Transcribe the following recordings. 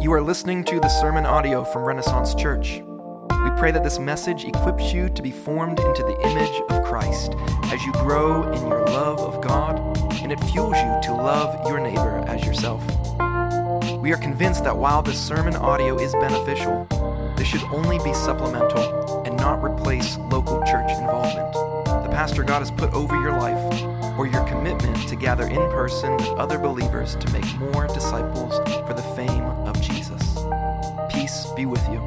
You are listening to the sermon audio from Renaissance Church. We pray that this message equips you to be formed into the image of Christ as you grow in your love of God, and it fuels you to love your neighbor as yourself. We are convinced that while this sermon audio is beneficial, this should only be supplemental and not replace local church involvement. The pastor God has put over your life or your commitment to gather in person with other believers to make more disciples for the fame of Jesus. Peace be with you.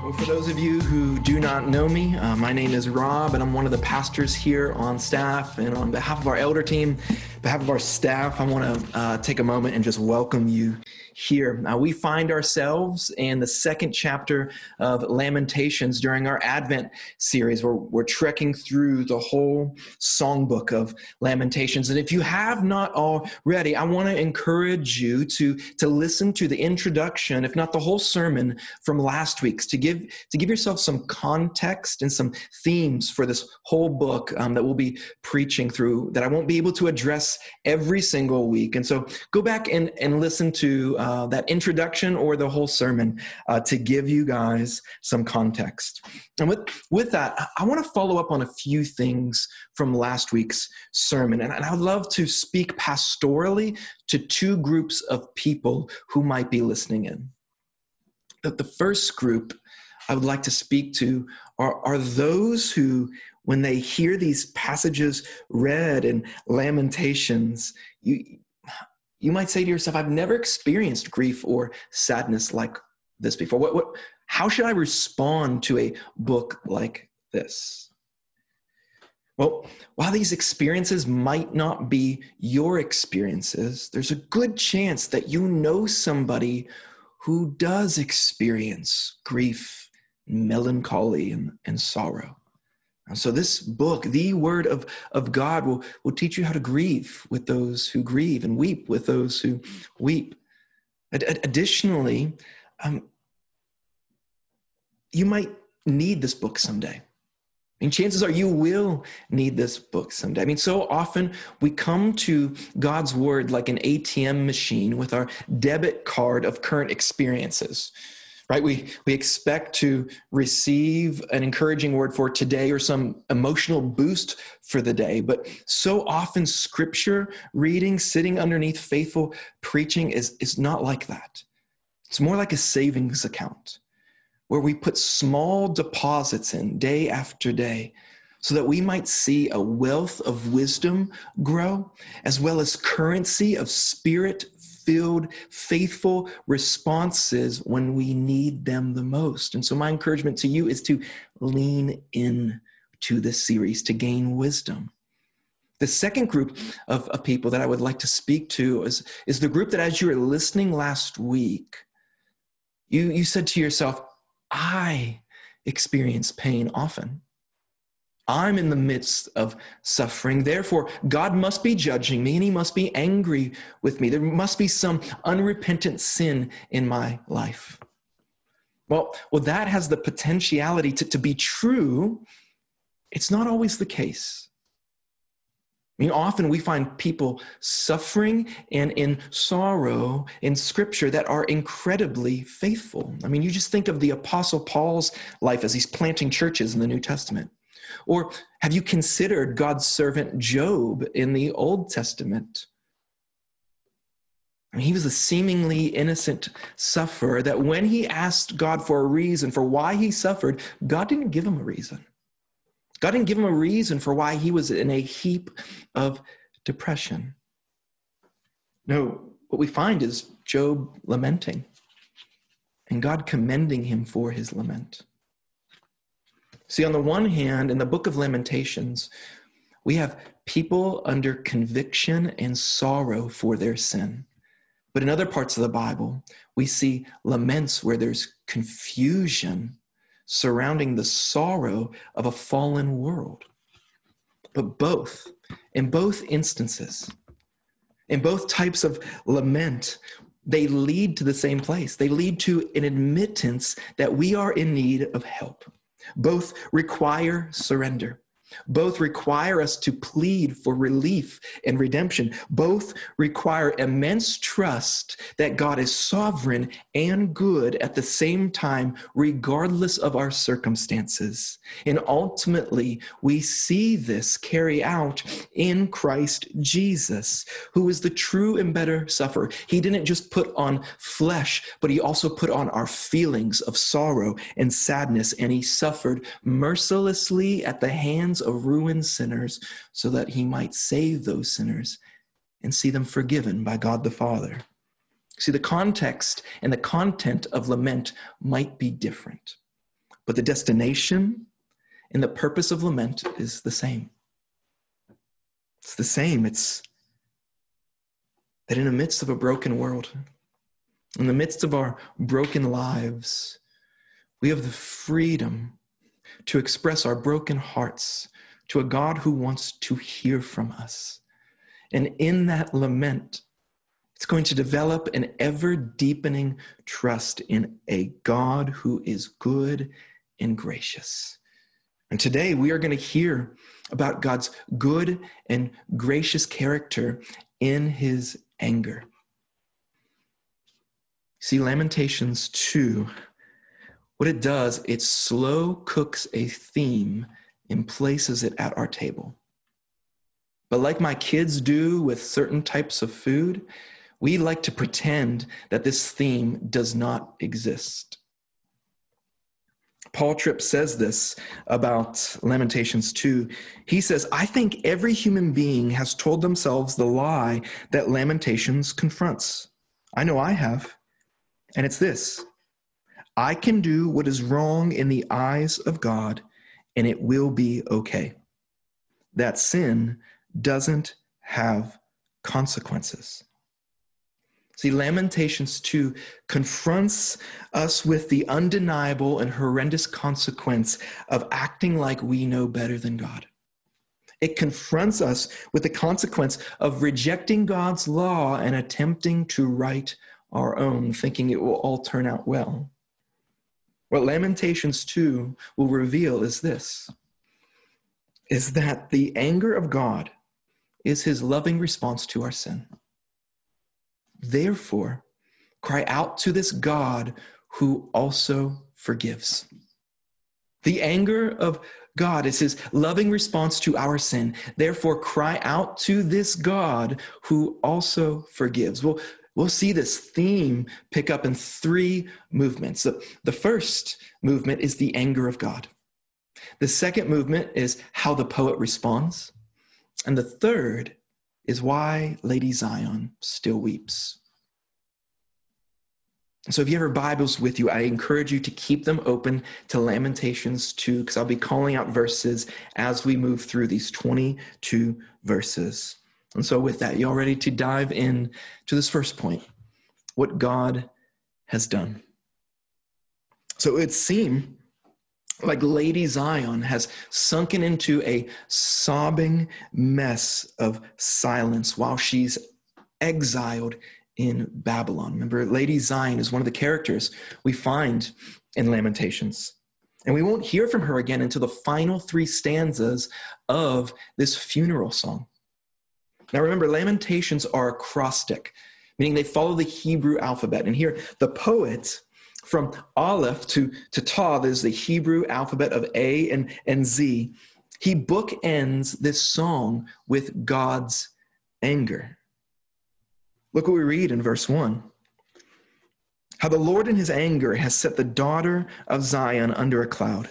Well, for those of you who do not know me, uh, my name is Rob, and I'm one of the pastors here on staff. And on behalf of our elder team, behalf of our staff, I want to uh, take a moment and just welcome you here. Now, we find ourselves in the second chapter of Lamentations during our Advent series, where we're trekking through the whole songbook of Lamentations. And if you have not already, I want to encourage you to, to listen to the introduction, if not the whole sermon from last week's, to give, to give yourself some context and some themes for this whole book um, that we'll be preaching through that I won't be able to address every single week. And so go back and, and listen to uh, that introduction or the whole sermon uh, to give you guys some context. And with, with that, I want to follow up on a few things from last week's sermon. And, and I would love to speak pastorally to two groups of people who might be listening in. The, the first group I would like to speak to are, are those who when they hear these passages read in lamentations you you might say to yourself, I've never experienced grief or sadness like this before. What, what, how should I respond to a book like this? Well, while these experiences might not be your experiences, there's a good chance that you know somebody who does experience grief, melancholy, and, and sorrow. And so this book, the word of, of God, will, will teach you how to grieve with those who grieve and weep with those who weep. Ad- additionally, um, you might need this book someday. I mean, chances are you will need this book someday. I mean, so often we come to God's word like an ATM machine with our debit card of current experiences right? We, we expect to receive an encouraging word for today or some emotional boost for the day. But so often, scripture reading, sitting underneath faithful preaching is, is not like that. It's more like a savings account where we put small deposits in day after day so that we might see a wealth of wisdom grow, as well as currency of spirit filled, faithful responses when we need them the most. And so, my encouragement to you is to lean in to this series to gain wisdom. The second group of, of people that I would like to speak to is, is the group that, as you were listening last week, you, you said to yourself, I experience pain often. I'm in the midst of suffering. Therefore, God must be judging me and he must be angry with me. There must be some unrepentant sin in my life. Well, well that has the potentiality to, to be true. It's not always the case. I mean, often we find people suffering and in sorrow in scripture that are incredibly faithful. I mean, you just think of the Apostle Paul's life as he's planting churches in the New Testament. Or have you considered God's servant Job in the Old Testament? I mean, he was a seemingly innocent sufferer that when he asked God for a reason for why he suffered, God didn't give him a reason. God didn't give him a reason for why he was in a heap of depression. No, what we find is Job lamenting and God commending him for his lament. See, on the one hand, in the book of Lamentations, we have people under conviction and sorrow for their sin. But in other parts of the Bible, we see laments where there's confusion surrounding the sorrow of a fallen world. But both, in both instances, in both types of lament, they lead to the same place. They lead to an admittance that we are in need of help. Both require surrender. Both require us to plead for relief and redemption. Both require immense trust that God is sovereign and good at the same time, regardless of our circumstances. And ultimately, we see this carry out in Christ Jesus, who is the true and better sufferer. He didn't just put on flesh, but he also put on our feelings of sorrow and sadness, and he suffered mercilessly at the hands of ruined sinners so that he might save those sinners and see them forgiven by God the Father. See, the context and the content of lament might be different, but the destination and the purpose of lament is the same. It's the same. It's that in the midst of a broken world, in the midst of our broken lives, we have the freedom to express our broken hearts to a God who wants to hear from us. And in that lament, it's going to develop an ever deepening trust in a God who is good and gracious. And today we are going to hear about God's good and gracious character in his anger. See, Lamentations 2 what it does, it slow cooks a theme and places it at our table. But like my kids do with certain types of food, we like to pretend that this theme does not exist. Paul Tripp says this about Lamentations 2. He says, I think every human being has told themselves the lie that Lamentations confronts. I know I have. And it's this I can do what is wrong in the eyes of God, and it will be okay. That sin doesn't have consequences. See, Lamentations 2 confronts us with the undeniable and horrendous consequence of acting like we know better than God. It confronts us with the consequence of rejecting God's law and attempting to write our own, thinking it will all turn out well. What Lamentations 2 will reveal is this is that the anger of God is his loving response to our sin. Therefore, cry out to this God who also forgives. The anger of God is his loving response to our sin. Therefore, cry out to this God who also forgives. Well, we'll see this theme pick up in three movements. The, first movement is the anger of God. The second movement is how the poet responds. And the third is why Lady Zion still weeps. So, if you have your Bibles with you, I encourage you to keep them open to Lamentations 2, because I'll be calling out verses as we move through these 22 verses. And so, with that, y'all ready to dive in to this first point what God has done? So, it seems like Lady Zion has sunken into a sobbing mess of silence while she's exiled in Babylon. Remember, Lady Zion is one of the characters we find in Lamentations. And we won't hear from her again until the final three stanzas of this funeral song. Now remember, Lamentations are acrostic, meaning they follow the Hebrew alphabet. And here, the poet, from Aleph to, to Tav is the Hebrew alphabet of A and, and Z. He bookends this song with God's anger. Look what we read in verse 1. How the Lord in his anger has set the daughter of Zion under a cloud.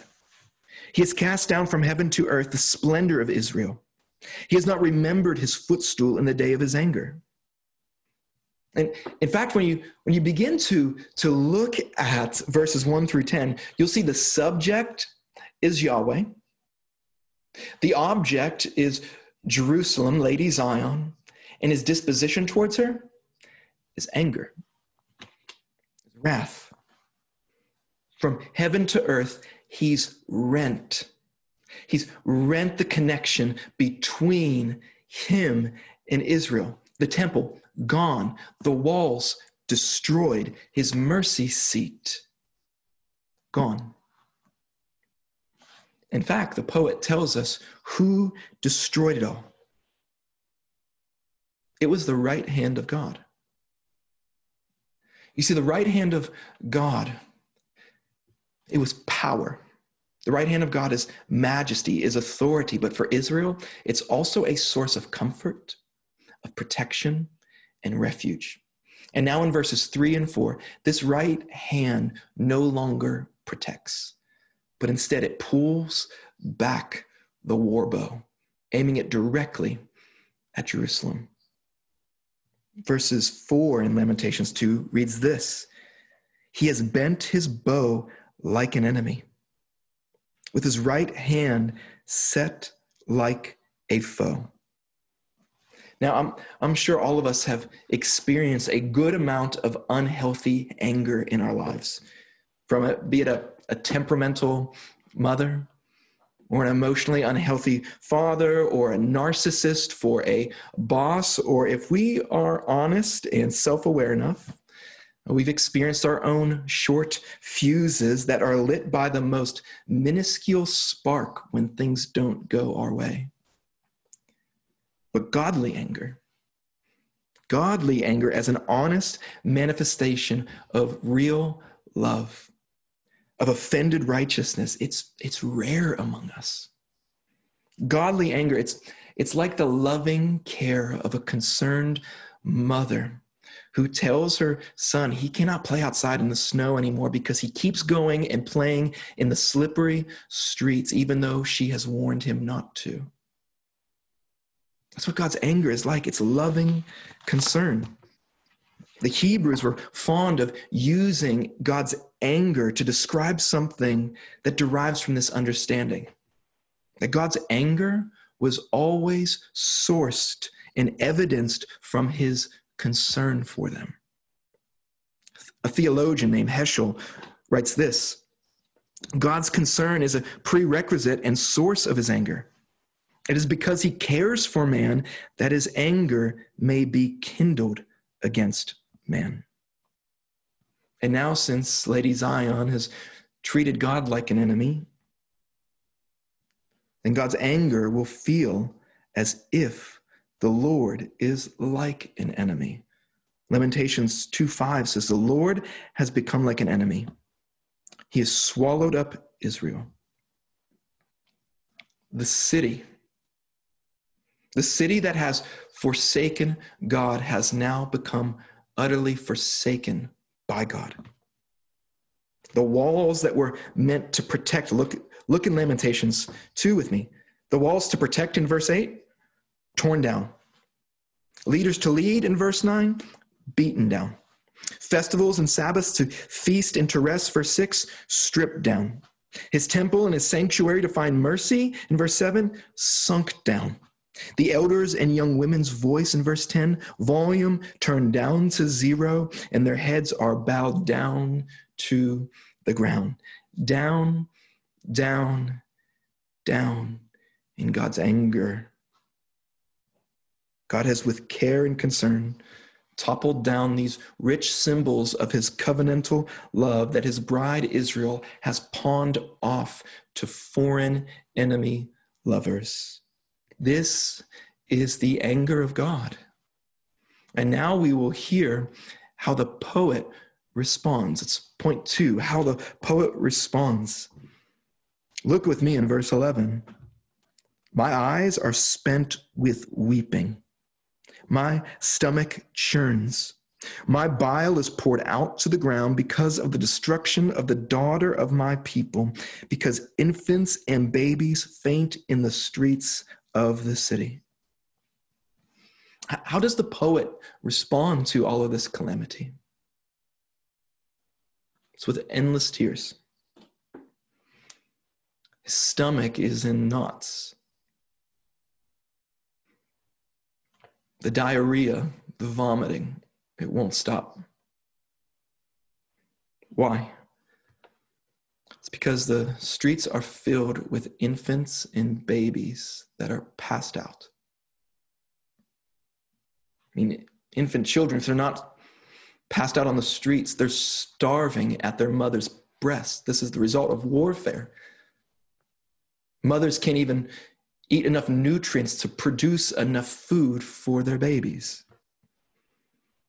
He has cast down from heaven to earth the splendor of Israel. He has not remembered his footstool in the day of his anger. And in fact, when you when you begin to, to look at verses 1 through 10, you'll see the subject is Yahweh. The object is Jerusalem, Lady Zion, and his disposition towards her is anger, wrath. From heaven to earth, he's rent He's rent the connection between him and Israel. The temple gone, the walls destroyed, his mercy seat gone. In fact, the poet tells us who destroyed it all. It was the right hand of God. You see, the right hand of God, it was power. The right hand of God is majesty, is authority, but for Israel, it's also a source of comfort, of protection, and refuge. And now in verses three and four, this right hand no longer protects, but instead it pulls back the war bow, aiming it directly at Jerusalem. Verses 4 in Lamentations 2 reads this He has bent his bow like an enemy, with his right hand set like a foe. Now, I'm, I'm sure all of us have experienced a good amount of unhealthy anger in our lives, from it, be it a, a temperamental mother, or an emotionally unhealthy father or a narcissist for a boss, or if we are honest and self aware enough, we've experienced our own short fuses that are lit by the most minuscule spark when things don't go our way. But godly anger, godly anger as an honest manifestation of real love of offended righteousness, it's, it's rare among us. Godly anger, it's, it's like the loving care of a concerned mother who tells her son he cannot play outside in the snow anymore because he keeps going and playing in the slippery streets, even though she has warned him not to. That's what God's anger is like it's loving concern. The Hebrews were fond of using God's anger to describe something that derives from this understanding that God's anger was always sourced and evidenced from his concern for them. A theologian named Heschel writes this God's concern is a prerequisite and source of his anger. It is because he cares for man that his anger may be kindled against man. And now, since Lady Zion has treated God like an enemy, then God's anger will feel as if the Lord is like an enemy. Lamentations 2 5 says, The Lord has become like an enemy. He has swallowed up Israel. The city, the city that has forsaken God, has now become utterly forsaken by God. The walls that were meant to protect, look, look in Lamentations 2 with me. The walls to protect in verse 8, torn down. Leaders to lead in verse 9, beaten down. Festivals and Sabbaths to feast and to rest, verse 6, stripped down. His temple and his sanctuary to find mercy, in verse 7, sunk down. The elders and young women's voice in verse 10 volume turned down to zero, and their heads are bowed down to the ground. Down, down, down in God's anger. God has, with care and concern, toppled down these rich symbols of his covenantal love that his bride Israel has pawned off to foreign enemy lovers. This is the anger of God. And now we will hear how the poet responds. It's point two how the poet responds. Look with me in verse 11. My eyes are spent with weeping, my stomach churns. My bile is poured out to the ground because of the destruction of the daughter of my people, because infants and babies faint in the streets of the city. How does the poet respond to all of this calamity? It's with endless tears. His stomach is in knots. The diarrhea, the vomiting, it won't stop. Why? It's because the streets are filled with infants and babies that are passed out. I mean, infant children, if they're not passed out on the streets, they're starving at their mother's breast. This is the result of warfare. Mothers can't even eat enough nutrients to produce enough food for their babies.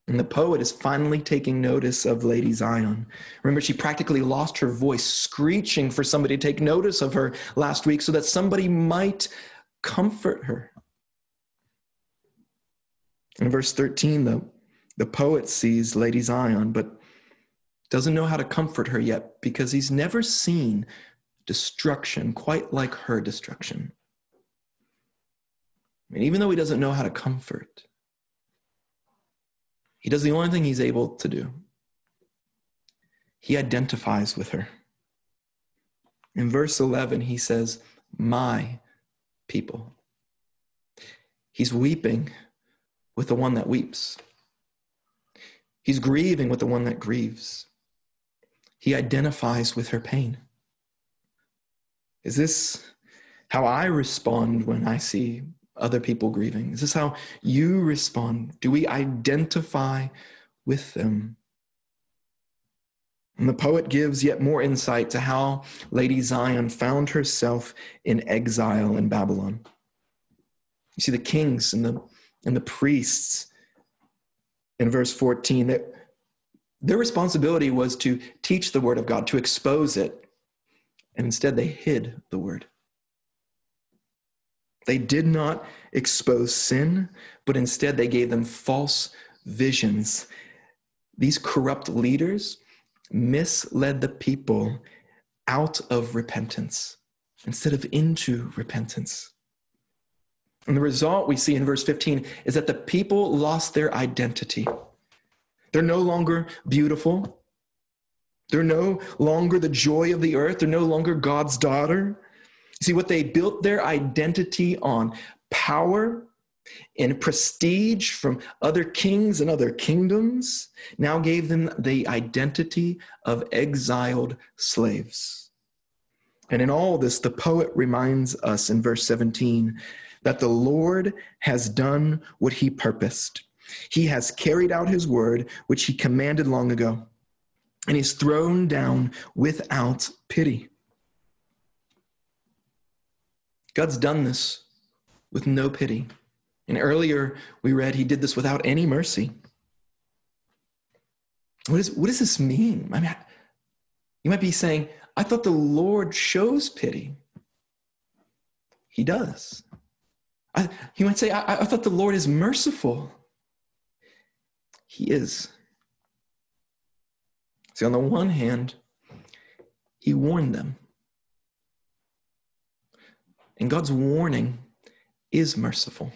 And the poet is finally taking notice of Lady Zion. Remember, she practically lost her voice, screeching for somebody to take notice of her last week so that somebody might comfort her. In verse 13, the, the poet sees Lady Zion, but doesn't know how to comfort her yet because he's never seen destruction quite like her destruction. And even though he doesn't know how to comfort, he does the only thing he's able to do. He identifies with her. In verse 11, he says, My people. He's weeping with the one that weeps. He's grieving with the one that grieves. He identifies with her pain. Is this how I respond when I see other people grieving? Is this how you respond? Do we identify with them? And the poet gives yet more insight to how Lady Zion found herself in exile in Babylon. You see, the kings and the, and the priests in verse 14, that their responsibility was to teach the word of God, to expose it, and instead they hid the word. They did not expose sin, but instead they gave them false visions. These corrupt leaders misled the people out of repentance instead of into repentance. And the result we see in verse 15 is that the people lost their identity. They're no longer beautiful. They're no longer the joy of the earth. They're no longer God's daughter. See, what they built their identity on power and prestige from other kings and other kingdoms now gave them the identity of exiled slaves. And in all this, the poet reminds us in verse 17 that the Lord has done what he purposed. He has carried out his word, which he commanded long ago, and he's thrown down without pity. God's done this with no pity. And earlier we read he did this without any mercy. What, is, what does this mean? I mean, you might be saying, I thought the Lord shows pity. He does. I, you might say, I, I thought the Lord is merciful. He is. See, on the one hand, he warned them. And God's warning is merciful.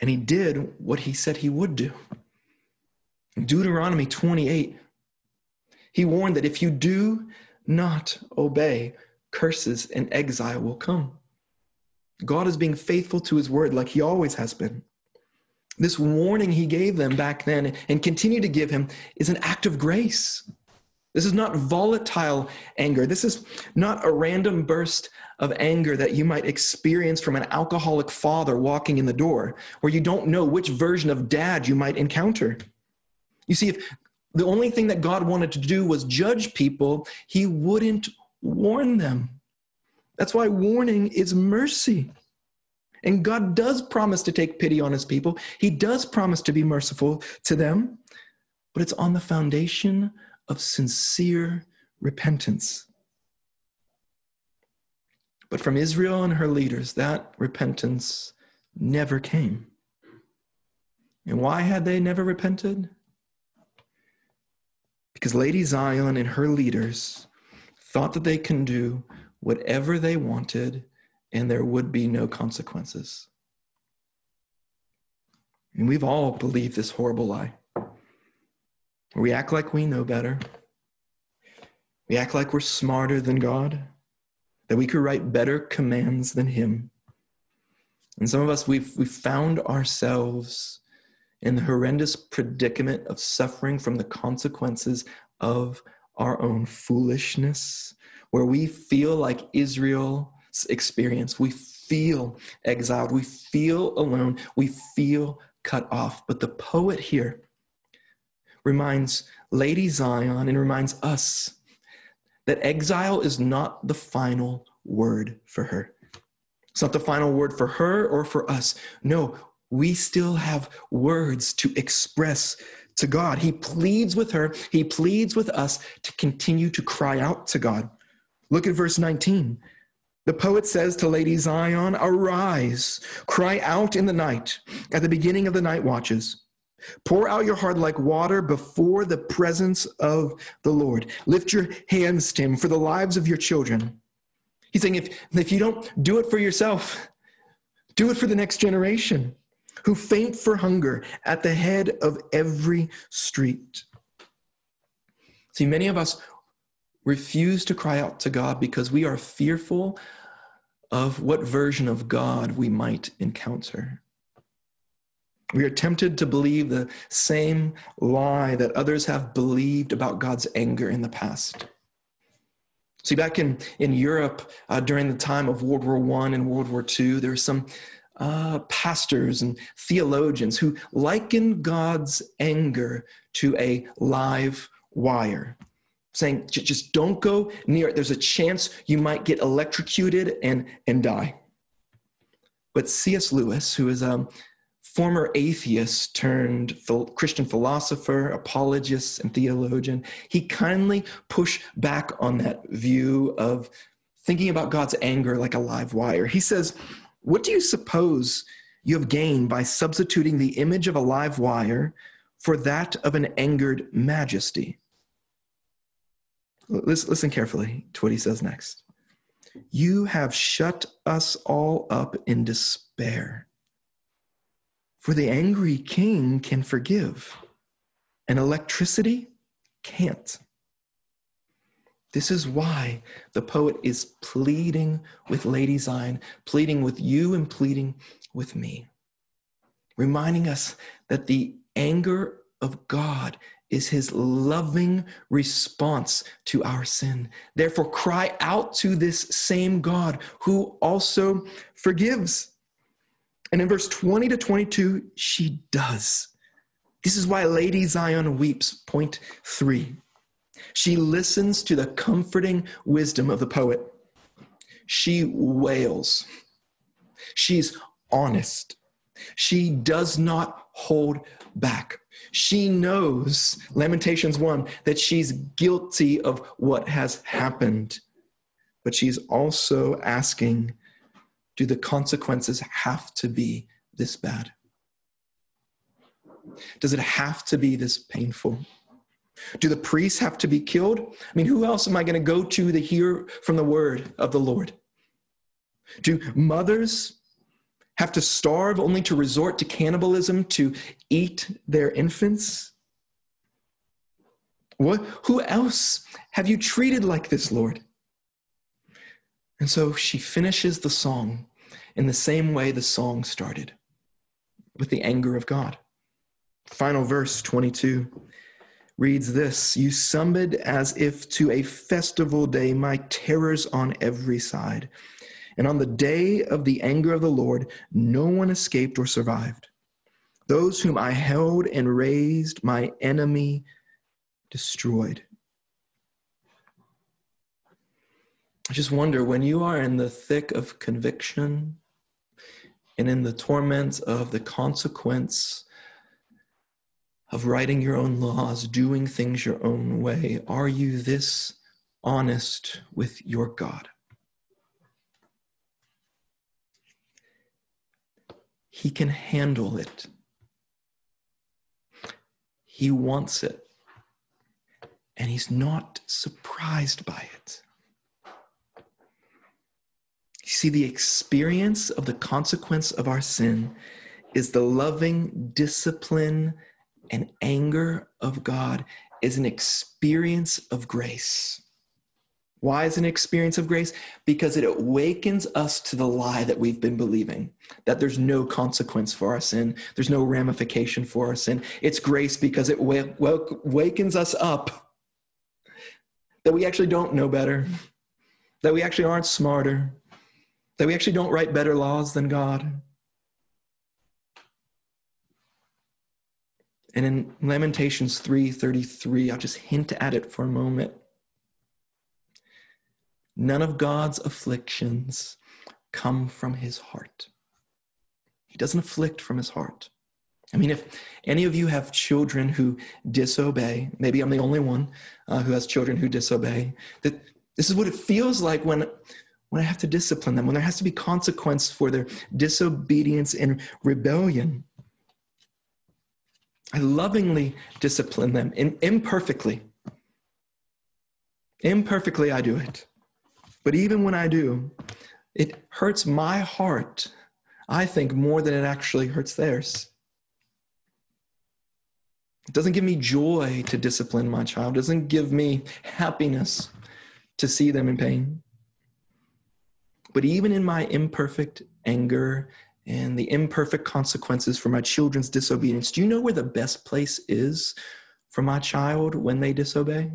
And he did what he said he would do. In Deuteronomy 28, he warned that if you do not obey, curses and exile will come. God is being faithful to his word like he always has been. This warning he gave them back then and continue to give him is an act of grace. This is not volatile anger. This is not a random burst of anger that you might experience from an alcoholic father walking in the door, where you don't know which version of dad you might encounter. You see, if the only thing that God wanted to do was judge people, he wouldn't warn them. That's why warning is mercy. And God does promise to take pity on his people. He does promise to be merciful to them, but it's on the foundation of sincere repentance. But from Israel and her leaders, that repentance never came. And why had they never repented? Because Lady Zion and her leaders thought that they can do whatever they wanted and there would be no consequences. And we've all believed this horrible lie. We act like we know better. We act like we're smarter than God, that we could write better commands than Him. And some of us, we've, we've found ourselves in the horrendous predicament of suffering from the consequences of our own foolishness, where we feel like Israel's experience. We feel exiled. We feel alone. We feel cut off. But the poet here reminds Lady Zion and reminds us that exile is not the final word for her. It's not the final word for her or for us. No, we still have words to express to God. He pleads with her, he pleads with us to continue to cry out to God. Look at verse 19. The poet says to Lady Zion, Arise, cry out in the night, at the beginning of the night watches. Pour out your heart like water before the presence of the Lord. Lift your hands to Him for the lives of your children. He's saying, if, if you don't do it for yourself, do it for the next generation who faint for hunger at the head of every street. See, many of us refuse to cry out to God because we are fearful of what version of God we might encounter. We are tempted to believe the same lie that others have believed about God's anger in the past. See, back in, in Europe uh, during the time of World War I and World War II, there were some uh, pastors and theologians who likened God's anger to a live wire, saying, just don't go near it. There's a chance you might get electrocuted and, and die. But C.S. Lewis, who is a former atheist turned Christian philosopher, apologist, and theologian, he kindly pushed back on that view of thinking about God's anger like a live wire. He says, what do you suppose you have gained by substituting the image of a live wire for that of an angered majesty? Listen carefully to what he says next. You have shut us all up in despair. For the angry king can forgive, and electricity can't. This is why the poet is pleading with Lady Zion, pleading with you, and pleading with me, reminding us that the anger of God is his loving response to our sin. Therefore, cry out to this same God who also forgives. And in verse 20 to 22, she does. This is why Lady Zion weeps. Point three. She listens to the comforting wisdom of the poet. She wails. She's honest. She does not hold back. She knows, Lamentations 1, that she's guilty of what has happened. But she's also asking, do the consequences have to be this bad? Does it have to be this painful? Do the priests have to be killed? I mean, who else am I going to go to to hear from the word of the Lord? Do mothers have to starve only to resort to cannibalism to eat their infants? What, who else have you treated like this, Lord? And so she finishes the song in the same way the song started with the anger of God. Final verse 22 reads this You summoned as if to a festival day my terrors on every side. And on the day of the anger of the Lord, no one escaped or survived. Those whom I held and raised, my enemy destroyed. I just wonder when you are in the thick of conviction and in the torment of the consequence of writing your own laws, doing things your own way? Are you this honest with your God? He can handle it. He wants it. And he's not surprised by it. You see, the experience of the consequence of our sin is the loving discipline and anger of God is an experience of grace. Why is an experience of grace? Because it awakens us to the lie that we've been believing that there's no consequence for our sin, there's no ramification for our sin. It's grace because it wakens us up that we actually don't know better, that we actually aren't smarter, that we actually don't write better laws than God, And in Lamentations 3:33, I'll just hint at it for a moment. none of God's afflictions come from his heart. He doesn't afflict from his heart. I mean, if any of you have children who disobey, maybe I'm the only one uh, who has children who disobey, that this is what it feels like when, when I have to discipline them, when there has to be consequence for their disobedience and rebellion. I lovingly discipline them imperfectly. Imperfectly, I do it. But even when I do, it hurts my heart, I think, more than it actually hurts theirs. It doesn't give me joy to discipline my child, it doesn't give me happiness to see them in pain. But even in my imperfect anger and the imperfect consequences for my children's disobedience, do you know where the best place is for my child when they disobey?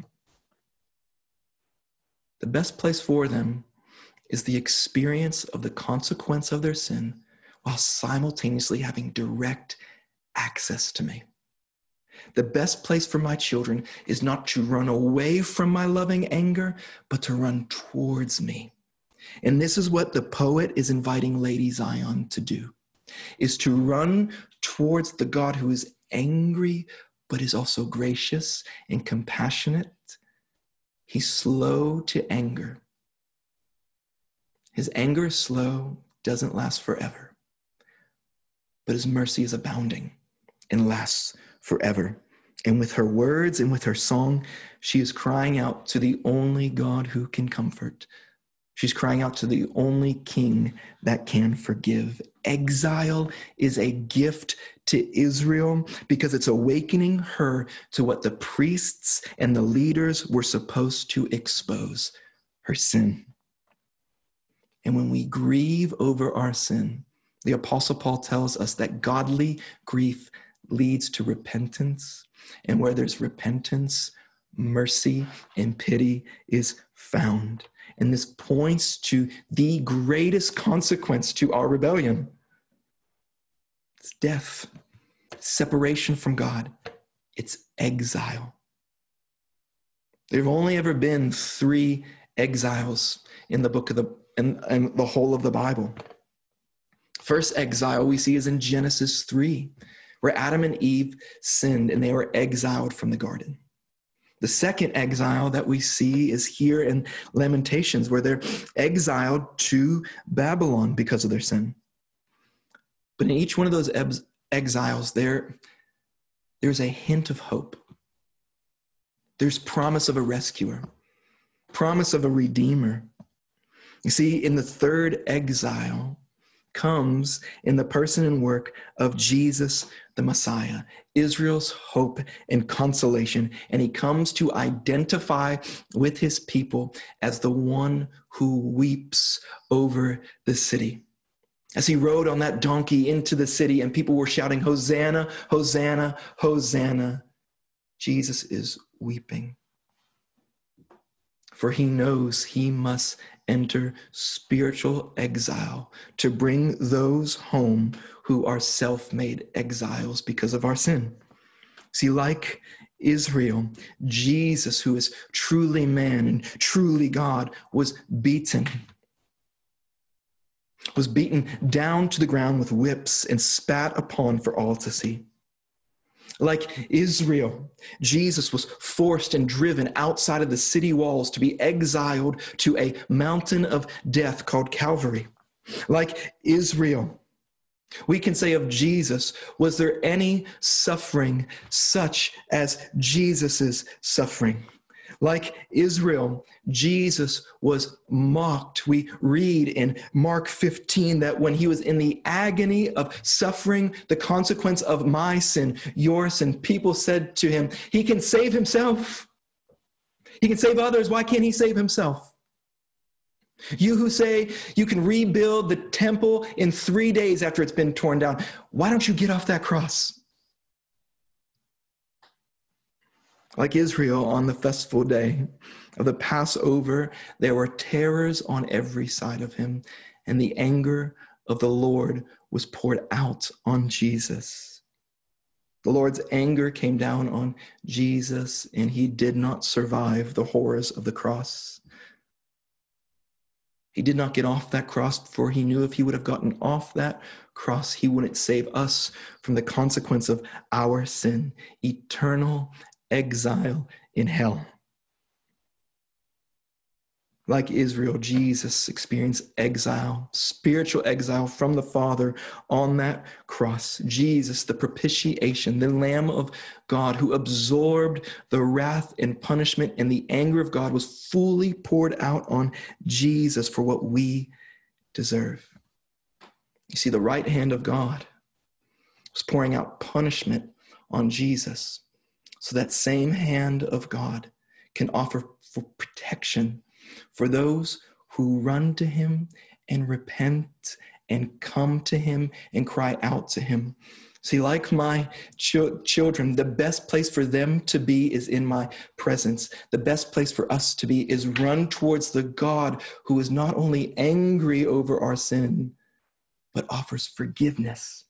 The best place for them is the experience of the consequence of their sin while simultaneously having direct access to me. The best place for my children is not to run away from my loving anger, but to run towards me. And this is what the poet is inviting Lady Zion to do is to run towards the God who is angry but is also gracious and compassionate He's slow to anger. His anger is slow, doesn't last forever, but his mercy is abounding and lasts forever. And with her words and with her song, she is crying out to the only God who can comfort. She's crying out to the only king that can forgive. Exile is a gift to Israel because it's awakening her to what the priests and the leaders were supposed to expose her sin. And when we grieve over our sin, the Apostle Paul tells us that godly grief leads to repentance. And where there's repentance, mercy and pity is found. And this points to the greatest consequence to our rebellion it's death, separation from God, it's exile. There have only ever been three exiles in the book of the in, in the whole of the Bible. First exile we see is in Genesis 3, where Adam and Eve sinned and they were exiled from the garden. The second exile that we see is here in Lamentations, where they're exiled to Babylon because of their sin. But in each one of those exiles, there, there's a hint of hope. There's promise of a rescuer, promise of a redeemer. You see, in the third exile comes in the person and work of Jesus the Messiah, Israel's hope and consolation. And he comes to identify with his people as the one who weeps over the city as he rode on that donkey into the city and people were shouting, Hosanna, Hosanna, Hosanna, Jesus is weeping. For he knows he must enter spiritual exile to bring those home who are self made exiles because of our sin. See, like Israel, Jesus, who is truly man and truly God, was beaten was beaten down to the ground with whips and spat upon for all to see. Like Israel, Jesus was forced and driven outside of the city walls to be exiled to a mountain of death called Calvary. Like Israel, we can say of Jesus, was there any suffering such as Jesus's suffering? Like Israel, Jesus was mocked. We read in Mark 15 that when he was in the agony of suffering the consequence of my sin, your sin, people said to him, He can save himself. He can save others. Why can't he save himself? You who say you can rebuild the temple in three days after it's been torn down, why don't you get off that cross? Like Israel on the festival day of the Passover, there were terrors on every side of him, and the anger of the Lord was poured out on Jesus. The Lord's anger came down on Jesus, and he did not survive the horrors of the cross. He did not get off that cross, for he knew if he would have gotten off that cross, he wouldn't save us from the consequence of our sin eternal exile in hell. Like Israel, Jesus experienced exile, spiritual exile from the Father on that cross. Jesus, the propitiation, the Lamb of God who absorbed the wrath and punishment and the anger of God, was fully poured out on Jesus for what we deserve. You see, the right hand of God was pouring out punishment on Jesus. So that same hand of God can offer for protection for those who run to him and repent and come to him and cry out to him. See, like my ch- children, the best place for them to be is in my presence. The best place for us to be is run towards the God who is not only angry over our sin, but offers forgiveness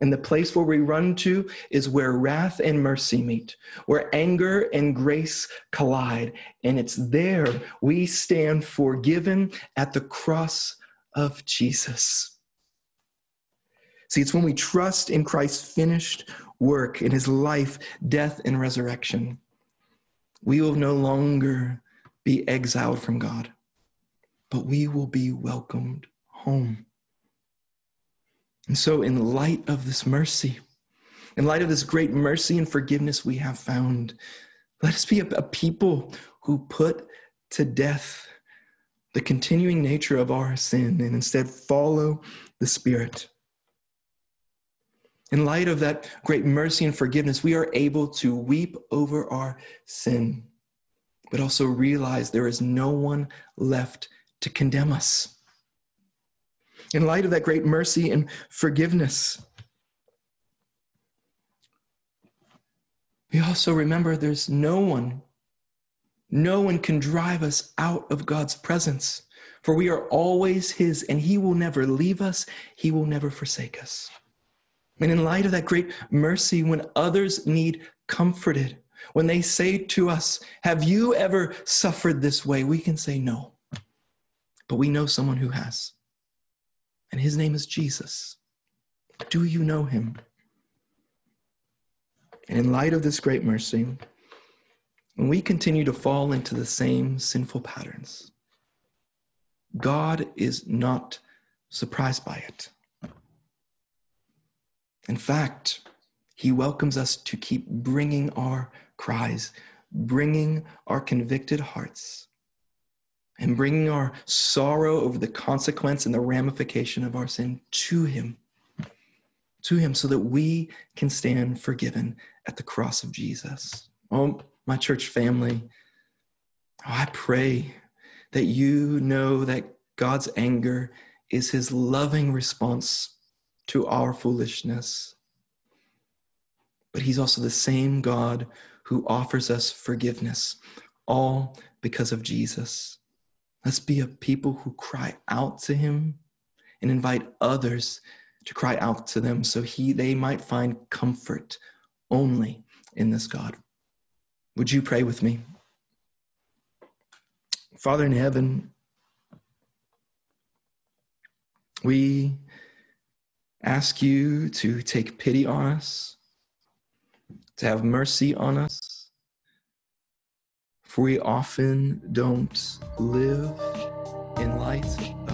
and the place where we run to is where wrath and mercy meet, where anger and grace collide. And it's there we stand forgiven at the cross of Jesus. See, it's when we trust in Christ's finished work in his life, death, and resurrection, we will no longer be exiled from God, but we will be welcomed home. And so, in light of this mercy, in light of this great mercy and forgiveness we have found, let us be a, people who put to death the continuing nature of our sin and instead follow the Spirit. In light of that great mercy and forgiveness, we are able to weep over our sin, but also realize there is no one left to condemn us in light of that great mercy and forgiveness. We also remember there's no one, no one can drive us out of God's presence, for we are always His, and He will never leave us, He will never forsake us. And in light of that great mercy, when others need comforted, when they say to us, Have you ever suffered this way? we can say no. But we know someone who has and his name is Jesus. Do you know him? And in light of this great mercy, when we continue to fall into the same sinful patterns, God is not surprised by it. In fact, he welcomes us to keep bringing our cries, bringing our convicted hearts and bringing our sorrow over the consequence and the ramification of our sin to Him, to Him, so that we can stand forgiven at the cross of Jesus. Oh, my church family, oh, I pray that you know that God's anger is His loving response to our foolishness. But He's also the same God who offers us forgiveness, all because of Jesus. Let's be a people who cry out to him and invite others to cry out to them so he they might find comfort only in this God. Would you pray with me? Father in heaven, we ask you to take pity on us, to have mercy on us for we often don't live in light.